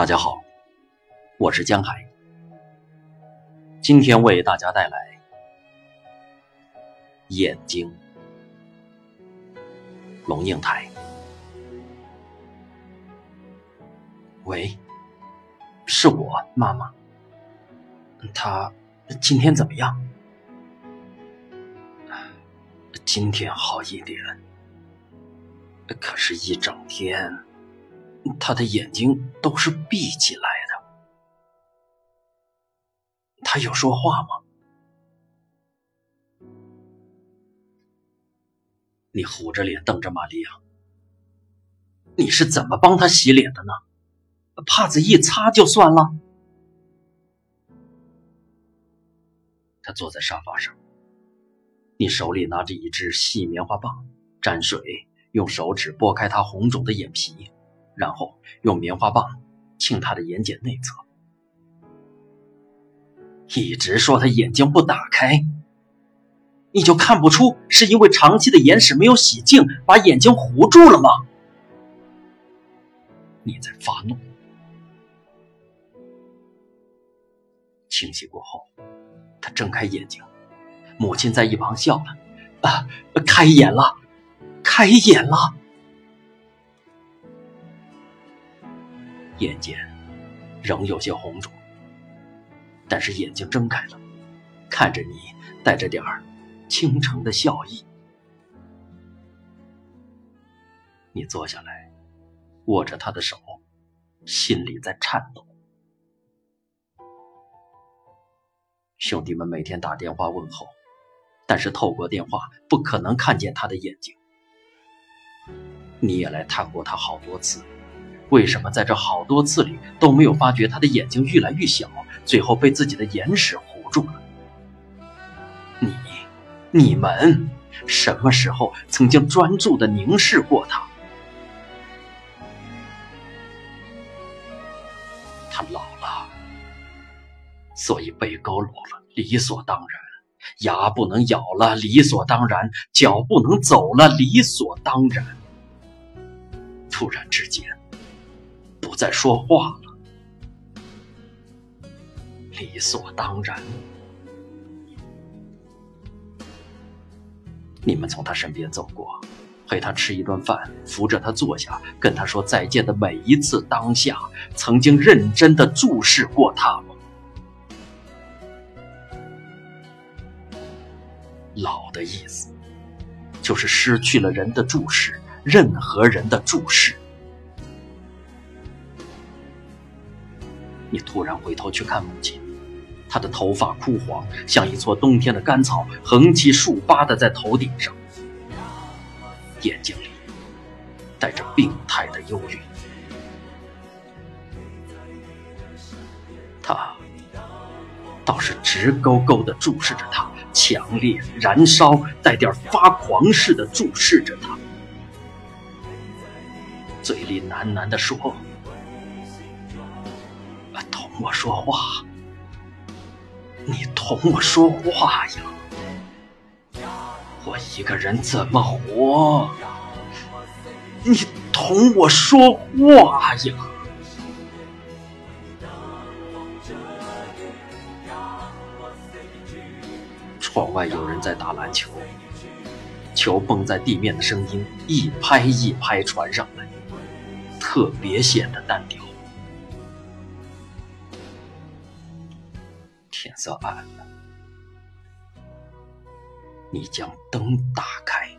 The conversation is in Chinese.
大家好，我是江海，今天为大家带来眼睛。龙应台，喂，是我妈妈，她今天怎么样？今天好一点，可是，一整天。他的眼睛都是闭起来的。他有说话吗？你虎着脸瞪着玛利亚，你是怎么帮他洗脸的呢？帕子一擦就算了。他坐在沙发上，你手里拿着一支细棉花棒，沾水，用手指拨开他红肿的眼皮。然后用棉花棒沁他的眼睑内侧，一直说他眼睛不打开，你就看不出是因为长期的眼屎没有洗净，把眼睛糊住了吗？你在发怒。清洗过后，他睁开眼睛，母亲在一旁笑了：“啊，开眼了，开眼了。”眼睑仍有些红肿，但是眼睛睁开了，看着你，带着点儿倾城的笑意。你坐下来，握着他的手，心里在颤抖。兄弟们每天打电话问候，但是透过电话不可能看见他的眼睛。你也来探过他好多次。为什么在这好多次里都没有发觉他的眼睛越来越小，最后被自己的眼屎糊住了？你、你们什么时候曾经专注的凝视过他？他老了，所以背佝偻了，理所当然；牙不能咬了，理所当然；脚不能走了，理所当然。突然之间。在说话了，理所当然。你们从他身边走过，陪他吃一顿饭，扶着他坐下，跟他说再见的每一次当下，曾经认真的注视过他吗？老的意思，就是失去了人的注视，任何人的注视。你突然回头去看母亲，她的头发枯黄，像一撮冬天的干草，横七竖八的在头顶上，眼睛里带着病态的忧郁。他倒是直勾勾的注视着他，强烈、燃烧、带点发狂似的注视着他，嘴里喃喃的说。我说话，你同我说话呀！我一个人怎么活？你同我说话呀！窗外有人在打篮球，球蹦在地面的声音一拍一拍传上来，特别显得单调。天色暗了，你将灯打开。